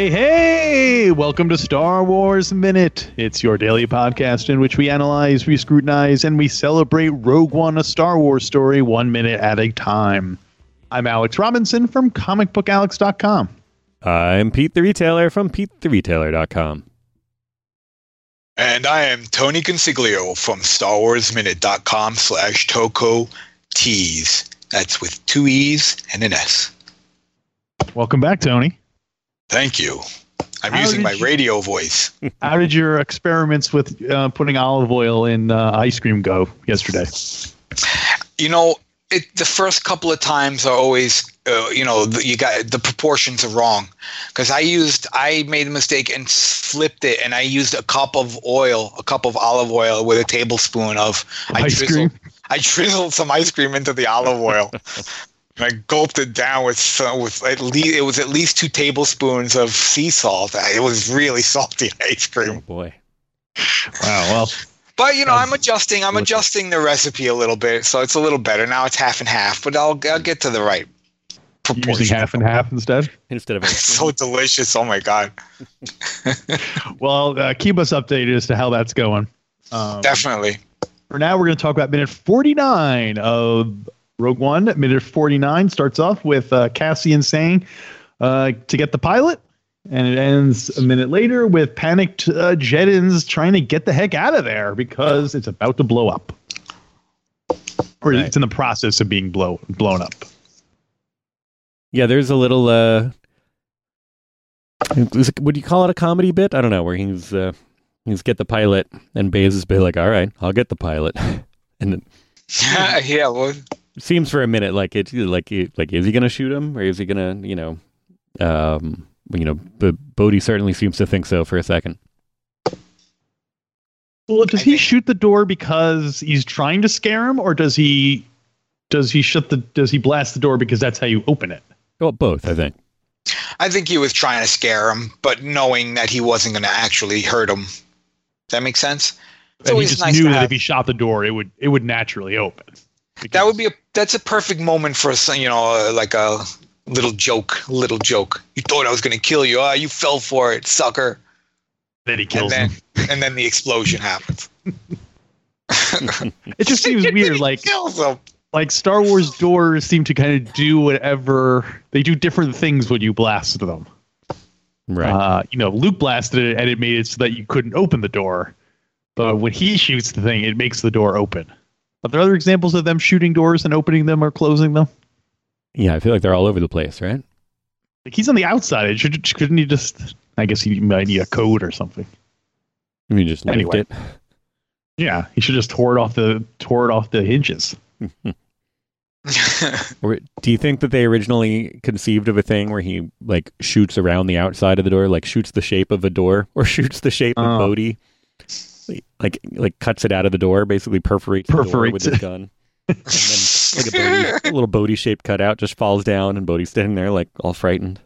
Hey, hey! Welcome to Star Wars Minute. It's your daily podcast in which we analyze, we scrutinize, and we celebrate Rogue One, a Star Wars story, one minute at a time. I'm Alex Robinson from comicbookalex.com. I'm Pete the Retailer from PeteTheRetailer.com. And I am Tony Consiglio from StarWarsMinute.com slash Toko Tees. That's with two E's and an S. Welcome back, Tony. Thank you. I'm How using my you- radio voice. How did your experiments with uh, putting olive oil in uh, ice cream go yesterday? You know, it, the first couple of times are always, uh, you know, the, you got the proportions are wrong because I used, I made a mistake and flipped it, and I used a cup of oil, a cup of olive oil with a tablespoon of I Ice drizzled, cream? I drizzled some ice cream into the olive oil. And I gulped it down with some, with at least it was at least two tablespoons of sea salt. It was really salty ice cream. Oh boy. Wow, well, But you know, I'm adjusting. I'm adjusting the recipe a little bit, so it's a little better now. It's half and half, but I'll I'll get to the right proportion. using half and half instead? Instead of so delicious! Oh my god! Well, uh, keep us updated as to how that's going. Um, Definitely. For now, we're going to talk about minute 49 of Rogue One. Minute 49 starts off with uh, Cassian saying uh, to get the pilot, and it ends a minute later with panicked uh, Jedhans trying to get the heck out of there because it's about to blow up. Or Right. it's in the process of being blow, blown up. Yeah, there's a little uh is it- would you call it a comedy bit? I don't know, where he's uh he's get the pilot and Baze is be like, All right, I'll get the pilot. and it yeah. Well, seems for a minute like it's like like is he gonna shoot him or is he gonna, you know um you know, B- Bodhi certainly seems to think so for a second. Well, does I he think- shoot the door because he's trying to scare him, or does he does he shut the does he blast the door because that's how you open it? Well, both, I think. I think he was trying to scare him, but knowing that he wasn't going to actually hurt him. That makes sense. It's and he just nice knew that have- if he shot the door, it would it would naturally open. That would be a that's a perfect moment for some, you know, uh, like a little joke, little joke. You thought I was going to kill you. Ah, you fell for it, sucker. that he And kills then, him. and then the explosion happens. It just seems weird. Like like Star Wars doors seem to kind of do whatever they do different things when you blast them. Right. Uh, you know, Luke blasted it and it made it so that you couldn't open the door. But when he shoots the thing, it makes the door open. Are there other examples of them shooting doors and opening them or closing them? yeah, I feel like they're all over the place, right? Like he's on the outside. Should, couldn't he just? I guess he might need a code or something. I mean just lift Anyway. it. Yeah, he should just tore it off the tore it off the hinges. Or do you think that they originally conceived of a thing where he like shoots around the outside of the door, like shoots the shape of a door, or shoots the shape Oh. of Bodhi, like like cuts it out of the door, basically perforates, the door with his gun, and then like a, Bodhi, a little Bodhi shaped cutout just falls down, and Bodhi's standing there like all frightened.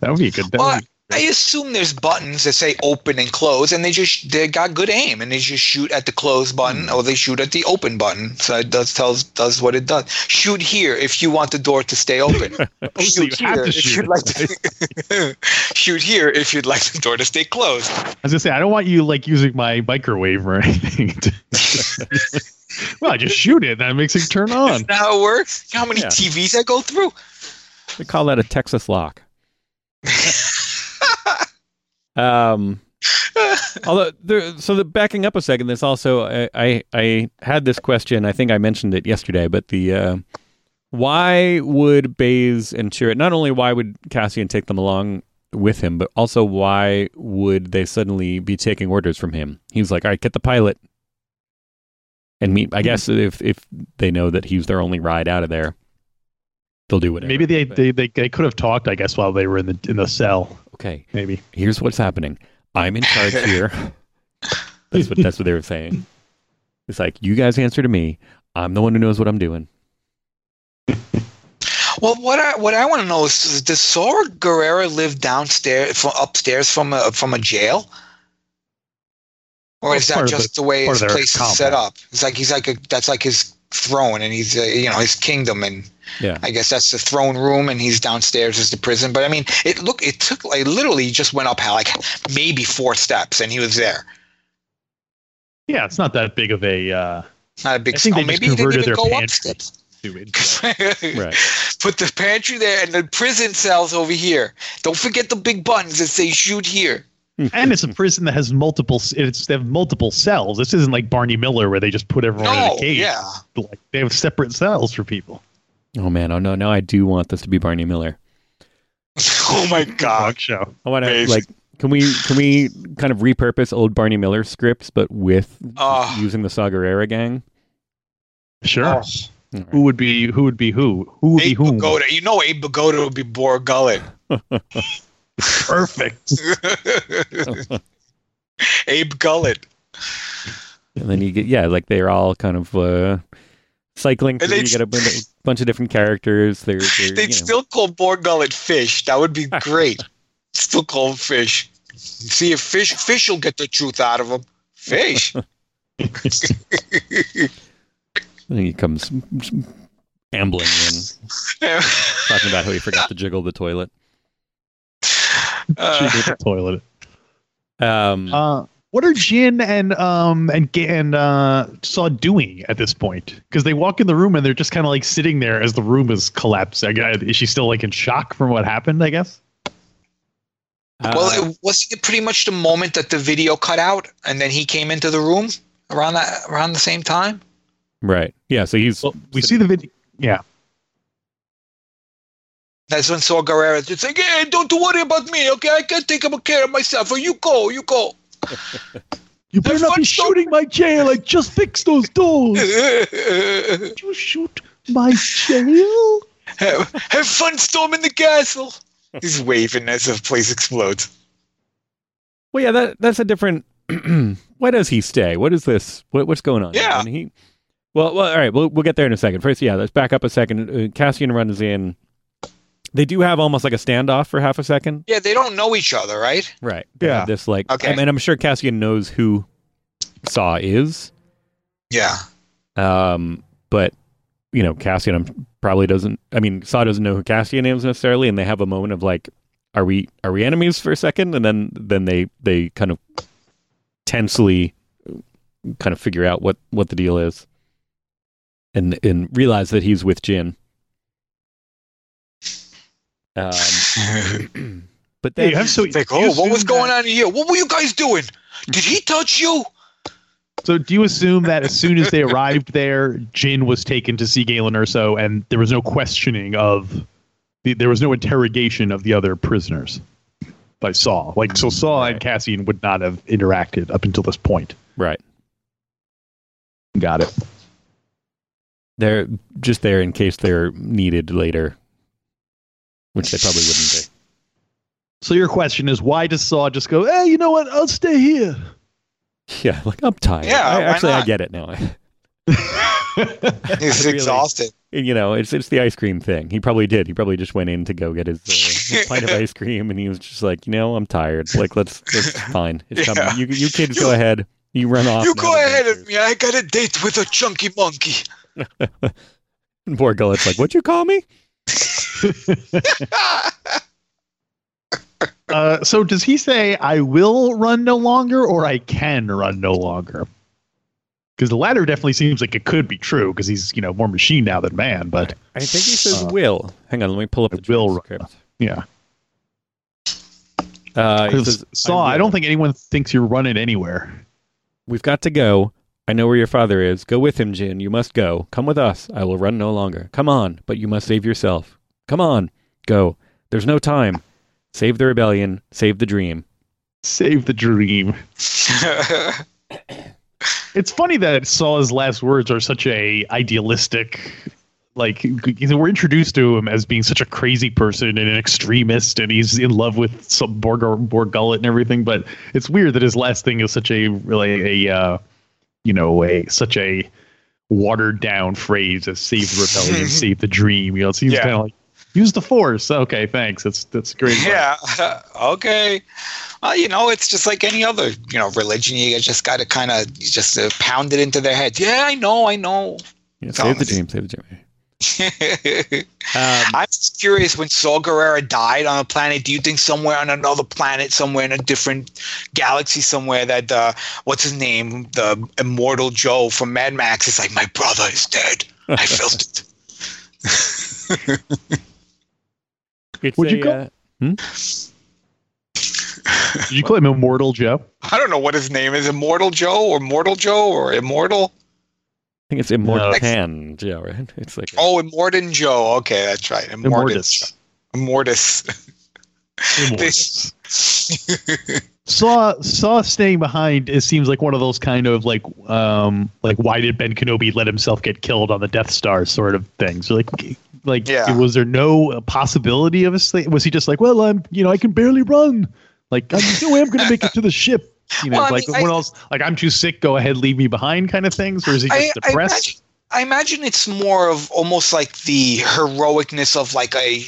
That would be a good. That would well, be- I assume there's buttons that say open and close, and they just they got good aim, and they just shoot at the close button hmm. or they shoot at the open button. So it does tells does what it does. Shoot here if you want the door to stay open. Oh, so you have if shoot you'd like to- shoot here if you'd like the door to stay closed. I was gonna say I don't want you like using my microwave or anything. well, I just shoot it. That makes it turn on. Is that how it works? You know how many Yeah. TVs I go through? They call that a Texas lock. Um, although there, so the backing up a second, there's also I, I I had this question. I think I mentioned it yesterday, but the uh, why would Baze and Chirrut not only why would Cassian take them along with him, but also why would they suddenly be taking orders from him? He's like, all right, get the pilot and meet. I guess if if they know that he's their only ride out of there, they'll do whatever. Maybe they, But- they, they, they could have talked, I guess, while they were in the in the cell. Okay. Maybe. Here's what's happening. I'm in charge here. that's what that's what they were saying. It's like you guys answer to me. I'm the one who knows what I'm doing. Well, what I what I want to know is, does Saw Gerrera live downstairs, from upstairs from a from a jail, or Well, is that just the- the, way part his of their place is set up? It's like he's like a that's like his throne, and he's uh, you know his kingdom, and Yeah. I guess that's the throne room, and he's downstairs is the prison. But I mean, it look it took like literally just went up like maybe four steps, and he was there. Yeah, it's not that big of a. Uh, Not a big. I think oh, they just maybe he didn't converted even their go up pantry. steps. Right. Put the pantry there and the prison cells over here. Don't forget the big buttons that say shoot here. And it's a prison that has multiple. It's they have multiple cells. This isn't like Barney Miller where they just put everyone in a cage. yeah. Like they have separate cells for people. Oh man. Oh no. Now I do want this to be Barney Miller. Oh my god. Dog show. I want to like. Can we can we kind of repurpose old Barney Miller scripts, but with Ah. using the Saw Gerrera gang? Sure. Oh, Who would be who would be who? Who would be Abe whom? Vigoda. You know Abe Vigoda would be Bor Gullet. Perfect. Abe Gullet. And then you get yeah, like they're all kind of uh, cycling And through. they You get a bunch of, bunch of different characters. They're, they're They'd you know, still call Bor Gullet fish. That would be great. still call him fish. See if fish fish will get the truth out of him. Fish. and he comes ambling in, talking about how he forgot to jiggle the toilet. Uh, She hit the toilet. Um, Uh, what are Jin and um and and uh Saw doing at this point? Because they walk in the room and they're just kind of like sitting there as the room is collapsing. Is she still like in shock from what happened? I guess. well, uh, it, wasn't it pretty much the moment that the video cut out, and then he came into the room around that around the same time? right. Yeah. So he's Well, we see the video. Yeah. That's when Saw Gerrera just like, "Hey, don't worry about me, okay? I can take care of myself. Or you go, you go." You better not be shooting my jail. I just fixed those doors. have, You shoot my jail? have fun storming the castle. He's waving as the place explodes. well, yeah. That that's a different. Why does he stay? What is this? What, what's going on? Yeah. He. Well, well, all right. We'll we'll get there in a second. First, yeah. Let's back up a second. Uh, Cassian runs in. They do have almost like a standoff for half a second. Yeah, they don't know each other, right? Right. They Yeah. This like, Okay. I mean, I'm sure Cassian knows who Saw is. Yeah. Um, but you know, Cassian um, probably doesn't. I mean, Saw doesn't know who Cassian is necessarily, and they have a moment of like, "Are we are we enemies for a second? And then then they they kind of tensely kind of figure out what what the deal is, and and realize that he's with Jin. Um, but then Hey, so. Like, oh, what was going that- on here? What were you guys doing? Did he touch you? So, do you assume that as soon as they arrived there, Jin was taken to see Galen Erso, and there was no questioning of, the, there was no interrogation of the other prisoners by Saw? Like, so Saw and Cassian would not have interacted up until this point. right, Got it. they're just there in case they're needed later, which they probably wouldn't be. So your question is, why does Saw just go, hey, you know what? I'll stay here. Yeah, like I'm tired. Yeah, I, why actually, I get it now. He's Really? exhausted. you know, it's it's the ice cream thing. He probably did. He probably just went in to go get his, uh, his pint of ice cream, and he was just like, you know, I'm tired. Like, let's, let's fine. It's Yeah. coming. You you kids go ahead. You run off. You go ahead of me. I got a date with a chunky monkey. And Bor Gullet's like, what'd you call me? uh, so does he say, I will run no longer or I can run no longer? Because the latter definitely seems like it could be true because he's, you know, more machine now than man, but I think he says Uh, will. Hang on, let me pull up the will run. yeah. Uh, says, Saw, I, will. don't think anyone thinks you're running anywhere. We've got to go. I know where your father is. Go with him, Jin. You must go. Come with us. I will run no longer. Come on, but you must save yourself. Come on. Go. There's no time. Save the rebellion. Save the dream. Save the dream. It's funny that Saw's last words are such a idealistic. Like you know, we're introduced to him as being such a crazy person and an extremist, and he's in love with some Borg Bor Gullet and everything. But it's weird that his last thing is such a really a uh, you know a such a watered down phrase as "save the rebellion, save the dream." You know, it seems Yeah. kind of like use the force. Okay, thanks. That's that's great. yeah. okay. Well, you know, it's just like any other, you know, religion. You just got to kind of just uh, pound it into their head. Yeah, I know, I know. Yeah, It's save the dream. Save the dream. Um, I'm just curious when Saw Gerrera died on a planet, do you think somewhere on another planet, somewhere in a different galaxy, somewhere that uh, what's his name, the immortal Joe from Mad Max is like, my brother is dead. I felt it. it's Would a, you go- uh, Did you call him Immortal Joe? I don't know what his name is, Immortal Joe or Mortal Joe or Immortal. I think it's Immortal Immortan. Yeah, right. It's like Oh, Immortan Joe. Okay, that's right. Immortus. Immortus. Immortus. Immortus. Saw Saw staying behind. It seems like one of those kind of like um like why did Ben Kenobi let himself get killed on the Death Star sort of things. Like like Yeah. was there no possibility of a sla- was he just like well I'm you know I can barely run like I'm no way I'm going to make it to the ship. You know, Well, I like mean, what I- else? Like I'm too sick. Go ahead, leave me behind, kind of things. Or is he just I, I depressed? imagine, I imagine it's more of almost like the heroicness of like a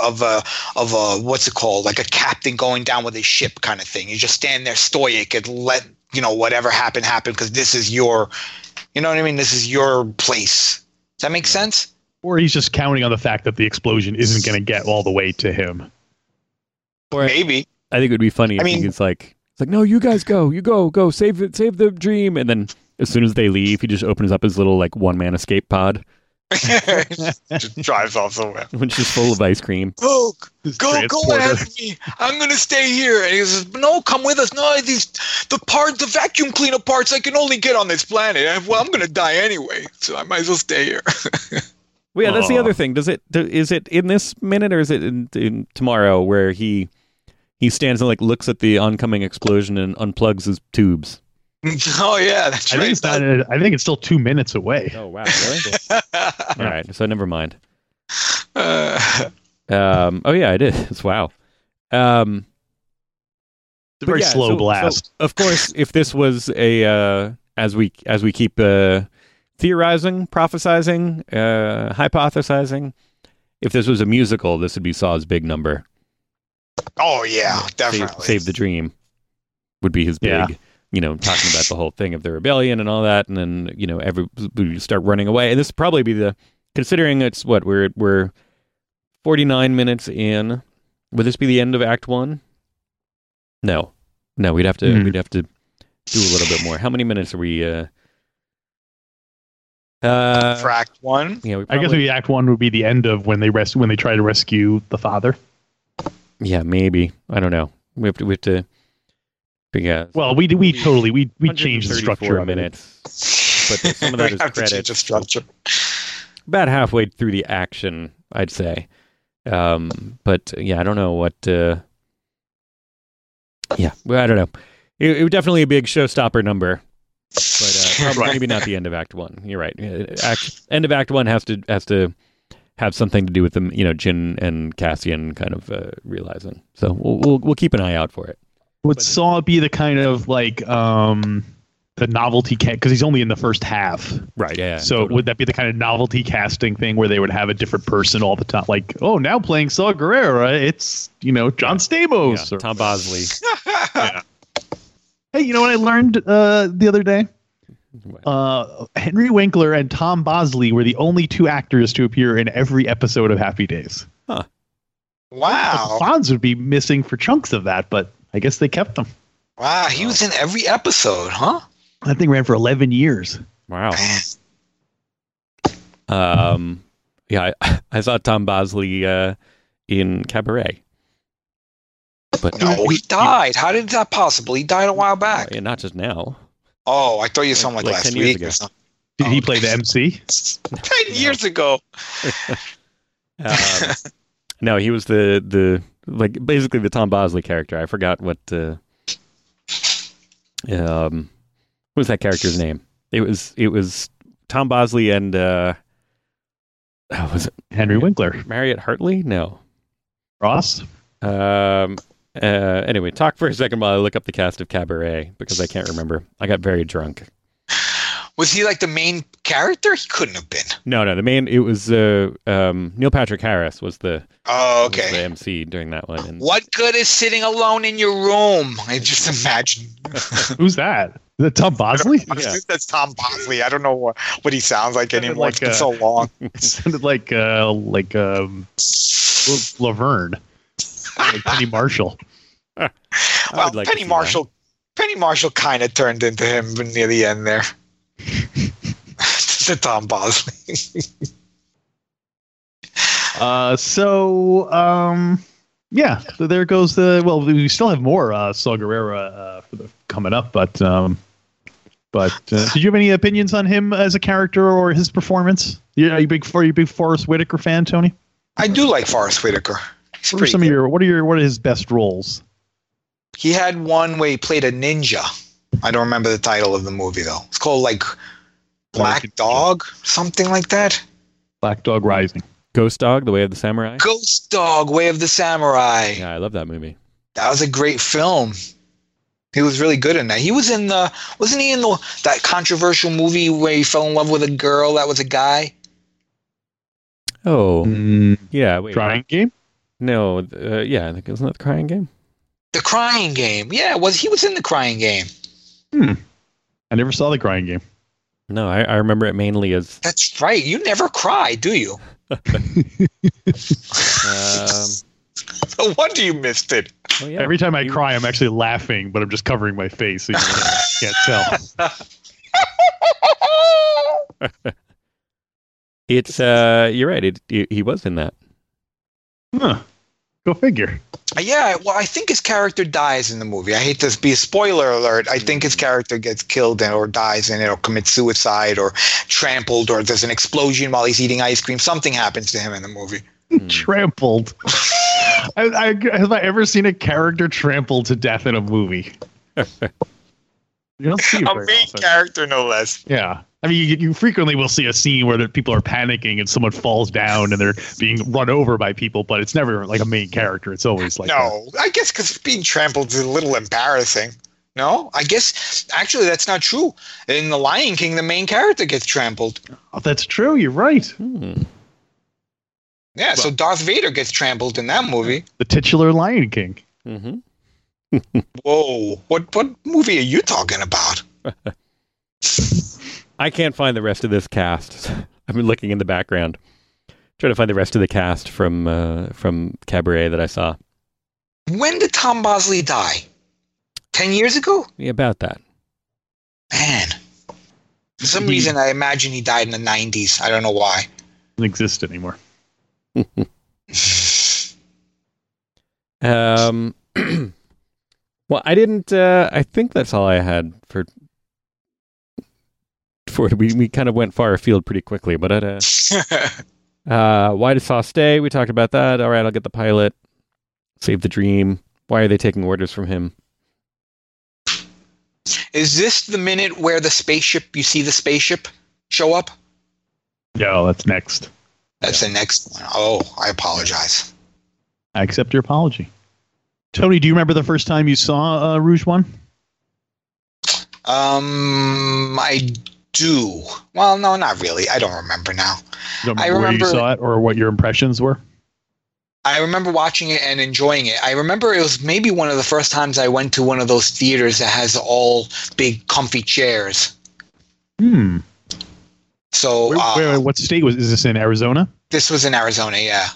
of a of a what's it called like a captain going down with a ship kind of thing. You just stand there stoic and let you know whatever happen happen because this is your, you know what I mean. This is your place. Does that make sense? Or he's just counting on the fact that the explosion isn't going to get all the way to him. Or- Maybe. I think it would be funny if I mean- he gets like, it's like, no, you guys go, you go, go, save it, save the dream, and then as soon as they leave, he just opens up his little like one man escape pod, just drives off somewhere. which is full of ice cream. Go, go, go transporter. ahead of me. I'm gonna stay here. And he says, "No, come with us. No, these the parts, the vacuum cleaner parts, I can only get on this planet. And, Well, I'm gonna die anyway, so I might as well stay here." Well, yeah, that's the other thing. Does it? Do, is it in this minute or is it in, in tomorrow where he he stands and like looks at the oncoming explosion and unplugs his tubes? oh yeah, that's I right. think it's not. I think it's still two minutes away. Oh wow, really? All right, so never mind. Uh, Um, oh yeah, it is. Wow. Um, It's a very yeah, slow so- blast. so, of course, if this was a uh, as we as we keep uh, theorizing, prophesizing, uh, hypothesizing, if this was a musical, this would be Saw's big number. oh yeah, Save, definitely. Save the Dream would be his big. Yeah. You know, talking about the whole thing of the rebellion and all that, and then you know, every we start running away, and this would probably be the considering it's what we're we're forty nine minutes in. Would this be the end of Act One? No, no, we'd have to Hmm. we'd have to do a little bit more. How many minutes are we? Uh, uh, For Act One. yeah, we I guess maybe Act One would be the end of when they res- when they try to rescue the father. yeah, maybe. I don't know. We have to we have to. Yeah, Well, we we totally we we changed the structure of it. minutes. But some of that We is have to change credits. the structure. about halfway through the action, I'd say. Um, but yeah, I don't know what. Uh, yeah, well, I don't know. It, it was definitely a big showstopper number, but uh, probably, Right. maybe not the end of Act One. You're right. Uh, Act, end of Act One has to has to have something to do with them. You know, Jin and Cassian kind of uh, realizing. So we'll, we'll we'll keep an eye out for it. Would But- Saw be the kind of like um the novelty cat because he's only in the first half. Right. Yeah. so totally. would that be the kind of novelty casting thing where they would have a different person all the time? Like, oh, now playing Saw Gerrera, it's you know John Stamos. yeah, or- Tom Bosley. hey, you know what I learned uh, the other day? Uh, Henry Winkler and Tom Bosley were the only two actors to appear in every episode of Happy Days. Huh. Wow. Fonz would be missing for chunks of that, but I guess they kept them. Wow. He was in every episode, huh? That thing ran for 11 years. Wow. Um, yeah, I, I saw Tom Bosley uh, in Cabaret, but No, he died. How did that possible? He died a while back. Yeah, not just now. Oh, I thought you saw him like, Like last 10 years week ago. or something. Did he play the MC? Ten years ago. Um, no, he was the the like basically the Tom Bosley character. I forgot what. Uh, um, what was that character's name? It was it was Tom Bosley and uh, oh, was it Henry Winkler. Mariette Hartley? No. Ross? Um. Uh. Anyway, talk for a second while I look up the cast of Cabaret because I can't remember. I got very drunk. Was he like the main character? He couldn't have been. No, no. The main it was uh um Neil Patrick Harris was the Oh, was the okay. MC during that one. And What good is sitting alone in your room? I just imagine. Who's that? Is that Tom Bosley? I think that's Tom Bosley. I don't know what, what he sounds like Sounded anymore. like, it's been uh, so long. It sounded like uh like um Laverne. Like Penny Marshall. Well, like Penny Marshall. Penny Marshall kind of turned into him near the end there. to Tom Bosley. Uh so um yeah, so there goes the well we still have more uh Saw Gerrera uh for the, coming up, but um but uh, did you have any opinions on him as a character or his performance? Yeah, are you big are you big Forest Whitaker fan, Tony? I do like Forest Whitaker. He's What are some good. of your what are your what are his best roles? He had one where he played a ninja. I don't remember the title of the movie though. It's called like Black Ninja. Dog, something like that. Black Dog Rising. Ghost Dog: The Way of the Samurai. Ghost Dog, Way of the Samurai. Yeah, I love that movie. That was a great film. He was really good in that. He was in the wasn't he in the that controversial movie where he fell in love with a girl that was a guy? Oh, Mm, yeah. Wait, Trying game? No. Uh, yeah, I think isn't that the Crying Game? The Crying Game. Yeah, was he was in the Crying Game. Hmm. I never saw the crying game. No, I, I remember it mainly as That's right. You never cry, do you? um, No wonder you missed it. oh, yeah. Every time I You- cry, I'm actually laughing, but I'm just covering my face, so you can't tell. It's uh, you're right. It, he he was in that. Huh. Go figure. Yeah, well, I think his character dies in the movie. I hate to be a spoiler alert. I think his character gets killed and, or dies in it, or commits suicide, or trampled, or there's an explosion while he's eating ice cream. Something happens to him in the movie. Trampled. I, I, have I ever seen a character trampled to death in a movie? you don't see A main often. character, no less. Yeah. I mean, you, you frequently will see a scene where the people are panicking and someone falls down and they're being run over by people, but it's never like a main character. It's always like no, I guess because being trampled is a little embarrassing. No, I guess actually that's not true. In The Lion King, the main character gets trampled. Oh, that's true. You're right. Hmm. Yeah, so Darth Vader gets trampled in that movie. The titular Lion King. Mm-hmm. Whoa, what what movie are you talking about? I can't find the rest of this cast. I've been looking in the background, trying to find the rest of the cast from uh, from Cabaret that I saw. When did Tom Bosley die? Ten years ago? Yeah, about that. Man. For some He- reason, I imagine he died in the 90s. I don't know why. Doesn't exist anymore. Um, well, I didn't. Uh, I think that's all I had for. For we we kind of went far afield pretty quickly, but uh, uh, why does Saw stay? We talked about that. All right, I'll get the pilot. Save the dream. Why are they taking orders from him? Is this the minute where the spaceship, you see the spaceship show up? No, that's next. That's the next one. Oh, I apologize. I accept your apology. Tony, do you remember the first time you saw uh, Rogue One? Um, I do. Well, no, not really. I don't remember now. Don't I remember, where you saw it or what your impressions were? I remember watching it and enjoying it. I remember it was maybe one of the first times I went to one of those theaters that has all big, comfy chairs. Hmm. So Where, uh, where- what state was? Is this in Arizona? this was in Arizona. Yeah,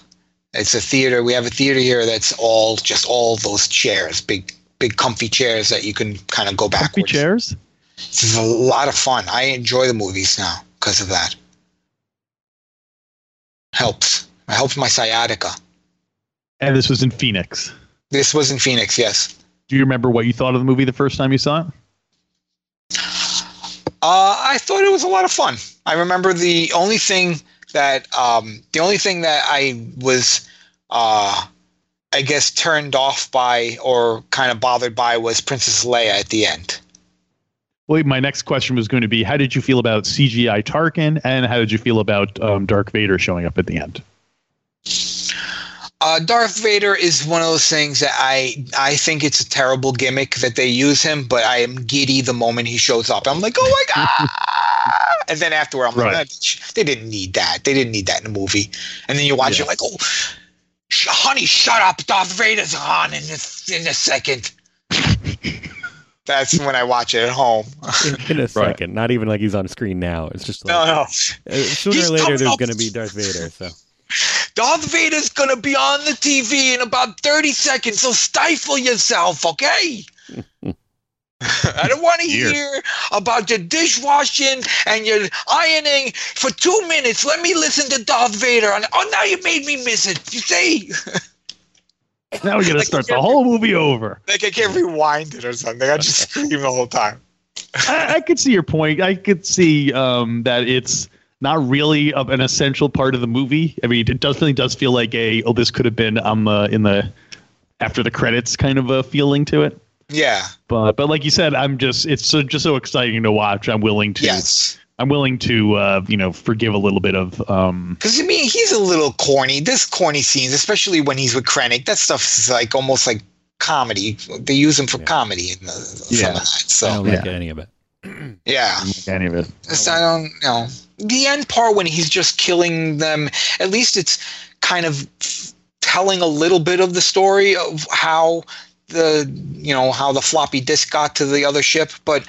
it's a theater. We have a theater here that's all just all those chairs, big, big, comfy chairs that you can kind of go Comfy backwards. chairs. It's a lot of fun. I enjoy the movies now because of that. Helps. It helps my sciatica. And this was in Phoenix. This was in Phoenix. Yes. Do you remember what you thought of the movie the first time you saw it? Uh, I thought it was a lot of fun. I remember the only thing that um, the only thing that I was uh, I guess turned off by or kind of bothered by was Princess Leia at the end. Well, my next question was going to be, how did you feel about CGI Tarkin, and how did you feel about um, Darth Vader showing up at the end? Uh, Darth Vader is one of those things that I I think it's a terrible gimmick that they use him, but I am giddy the moment he shows up. I'm like, oh my god! and then afterward, I'm Right. like, "Ah, they didn't need that. They didn't need that in the movie. And then you watch Yeah. it like, oh, sh- honey, shut up! Darth Vader's on in this in a second. That's when I watch it at home. in, in a second. Not even like he's on screen now. It's just like no, no. uh, sooner He's or later there's up. going to be Darth Vader. So Darth Vader's gonna be on the TV in about 30 seconds, so stifle yourself, okay? I don't want to hear about your dishwashing and your ironing for two minutes. Let me listen to Darth Vader. And, oh, now you made me miss it. You see? Now we got to start the whole movie over. like I can't rewind it or something. I just scream the whole time. I, I could see your point. I could see um, that it's not really of an essential part of the movie. I mean, it definitely does feel like a oh, this could have been um uh, in the after the credits kind of a feeling to it. Yeah. But but like you said, I'm just it's so, just so exciting to watch. I'm willing to Yes. I'm willing to uh, you know forgive a little bit of um Because I mean, he's a little corny. This corny scenes, especially when he's with Krennic, that stuff is like almost like comedy. They use him for Yeah. comedy in the, some Yeah. of that. I So don't like Yeah. any of it. yeah, any of it. It's- I don't you know the end part when he's just killing them. At least it's kind of telling a little bit of the story of how the you know how the floppy disk got to the other ship, but.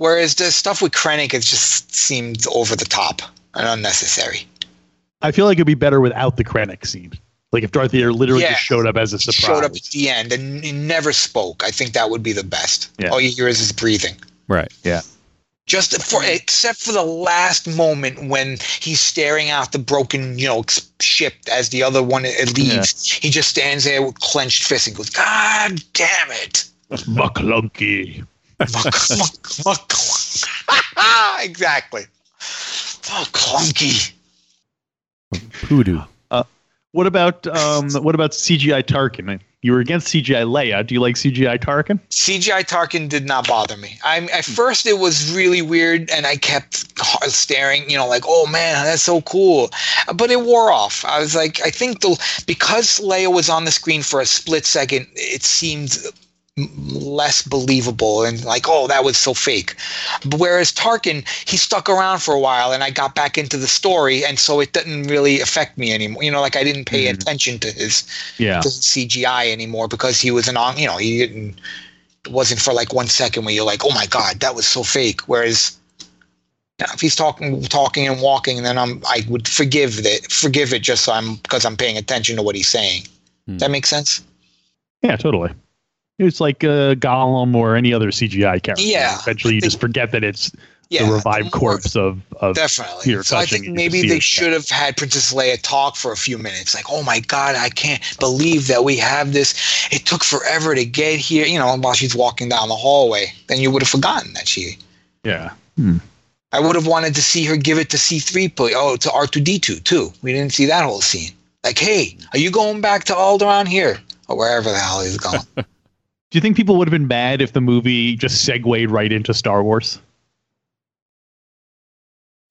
Whereas the stuff with Krennic, it just seemed over the top and unnecessary. I feel like it'd be better without the Krennic scene. Like if Darth Vader literally Yeah. just showed up as a He surprise. showed up at the end and he never spoke. I think that would be the best. Yeah. All you hear is his breathing. Right. Yeah. Just for except for the last moment when he's staring out the broken, you know, ex- ship as the other one it leaves. He just stands there with clenched fists and goes, "God damn it!" That's McClunky. Exactly. Oh, clunky. Poodoo. What about um what about CGI Tarkin? You were against CGI Leia. Do you like CGI Tarkin? CGI Tarkin did not bother me. I at first it was really weird, and I kept staring, you know, like, oh man, that's so cool. But it wore off. I was like, I think the because Leia was on the screen for a split second, it seemed m- less believable and like, oh, that was so fake. But whereas Tarkin, he stuck around for a while, and I got back into the story, and so it didn't really affect me anymore. You know, like I didn't pay Mhm. attention to his Yeah. to CGI anymore because he was an on, you know, he didn't, it wasn't for like one second where you're like, oh my God, that was so fake. Whereas, you know, if he's talking, talking and walking, then I'm, I would forgive it, forgive it just so I'm, because I'm paying attention to what he's saying. Hmm. That makes sense? Yeah, totally. It's like a Gollum or any other CGI character. Yeah. Eventually, you just forget that it's Yeah. the revived corpse of, of Definitely. You're so I think maybe they should have had Princess Leia talk for a few minutes. Like, oh my God, I can't believe that we have this. It took forever to get here. You know, while she's walking down the hallway, then you would have forgotten that she yeah. I would have wanted to see her give it to C3PO, oh, to R2D2 too. We didn't see that whole scene. Like, hey, are you going back to Alderaan here? Or wherever the hell he's going. Do you think people would have been mad if the movie just segued right into Star Wars?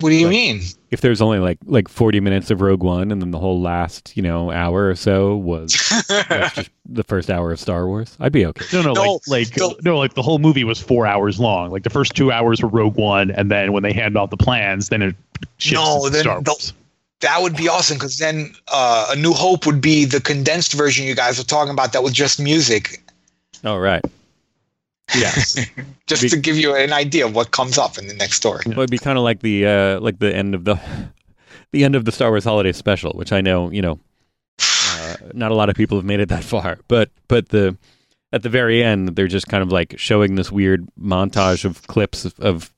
what do you Like- mean? If there's only like like 40 minutes of Rogue One, and then the whole last you know hour or so was was just the first hour of Star Wars, I'd be okay. No, no, No, like like no. no, like the whole movie was four hours long. Like the first two hours were Rogue One, and then when they hand off the plans, then it shifts No, to then Star the- Wars. that would be awesome because then uh, A New Hope would be the condensed version you guys were talking about that was just music. All right. Yes. Just Be- to give you an idea of what comes up in the next story. Well, it'd be kind of like the uh, like the end of the the end of the Star Wars Holiday Special, which I know you know uh, not a lot of people have made it that far, but but the at the very end they're just kind of like showing this weird montage of clips of, of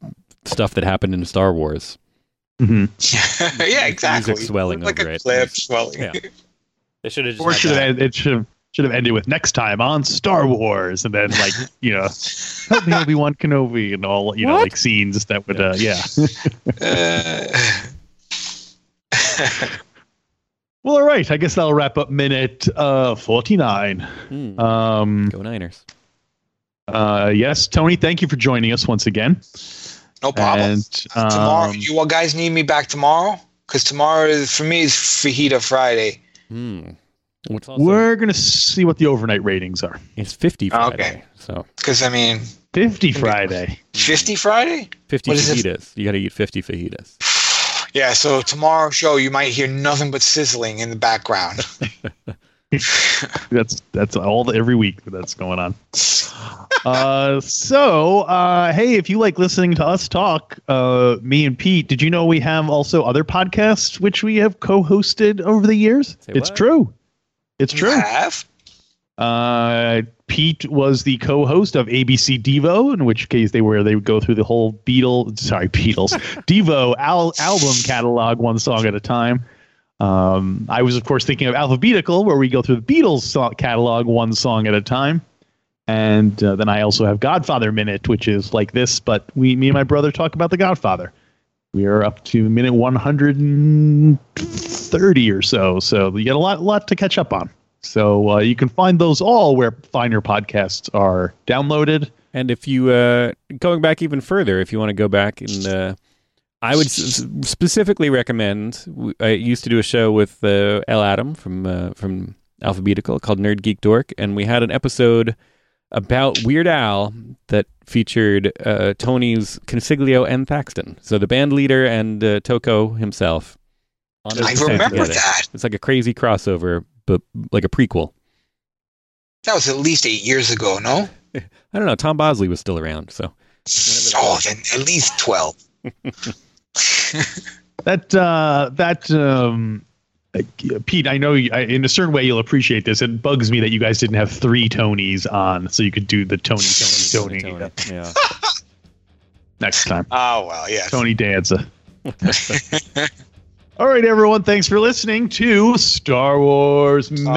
stuff that happened in Star Wars. hmm yeah, exactly. Music swelling like over a it. clip swelling. Yeah. They should have just Or should that. have it should have should have ended with next time on Star Wars, and then like you know, help me Obi Wan Kenobi and all you know like scenes that would uh, yeah. Uh, Well, all right. I guess that'll wrap up minute uh, 49. Hmm. Um, Go Niners. uh, yes, Tony, thank you for joining us once again. No problem. And tomorrow, um, you all guys need me back tomorrow? Because tomorrow for me is Fajita Friday. Hmm. What's also, we're going to see what the overnight ratings are. it's 50 Oh, Friday. okay. So Because I mean, 50 Friday. 50 Friday? 50 What is it? fajitas. You got to eat 50 fajitas. Yeah. So tomorrow's show, you might hear nothing but sizzling in the background. That's that's all the, every week that's going on. Uh, so uh, hey, if you like listening to us talk, uh, me and Pete, did you know we have also other podcasts which we have co-hosted over the years? Say it's what? true. It's You true. have? Uh, Pete was the co-host of ABC Devo, in which case they were they would go through the whole Beatles, sorry Beatles, Devo al- album catalog one song at a time. Um, I was of course thinking of Alphabetical, where we go through the Beatles catalog one song at a time. And uh, then I also have Godfather Minute, which is like this, but we, me and my brother talk about the Godfather. We are up to minute 130 or so, so you got a lot, lot to catch up on. So uh, you can find those all where finer podcasts are downloaded. And if you uh, going back even further, if you want to go back and uh, I would specifically recommend. I used to do a show with uh, El Adam from uh, from Alphabetical called Nerd Geek Dork, and we had an episode about Weird Al that featured uh, Tony's Consiglio and Thaxton, so the band leader and uh, Toko himself. on a I remember together. that. It's like a crazy crossover, but like a prequel. That was at least eight years ago, no? I don't know. Tom Bosley was still around, so Oh, then at least 12. That uh, that um, Pete, I know you, I, in a certain way you'll appreciate this. It bugs me that you guys didn't have three Tonys on, so you could do the Tony Tony Tony, Tony. Yeah. next time. Oh, well, yeah. Tony Danza. All right, everyone. Thanks for listening to Star Wars Minutes.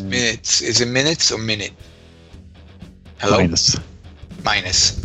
Minutes. Is it minutes or minute? Hello? Minus. Minus.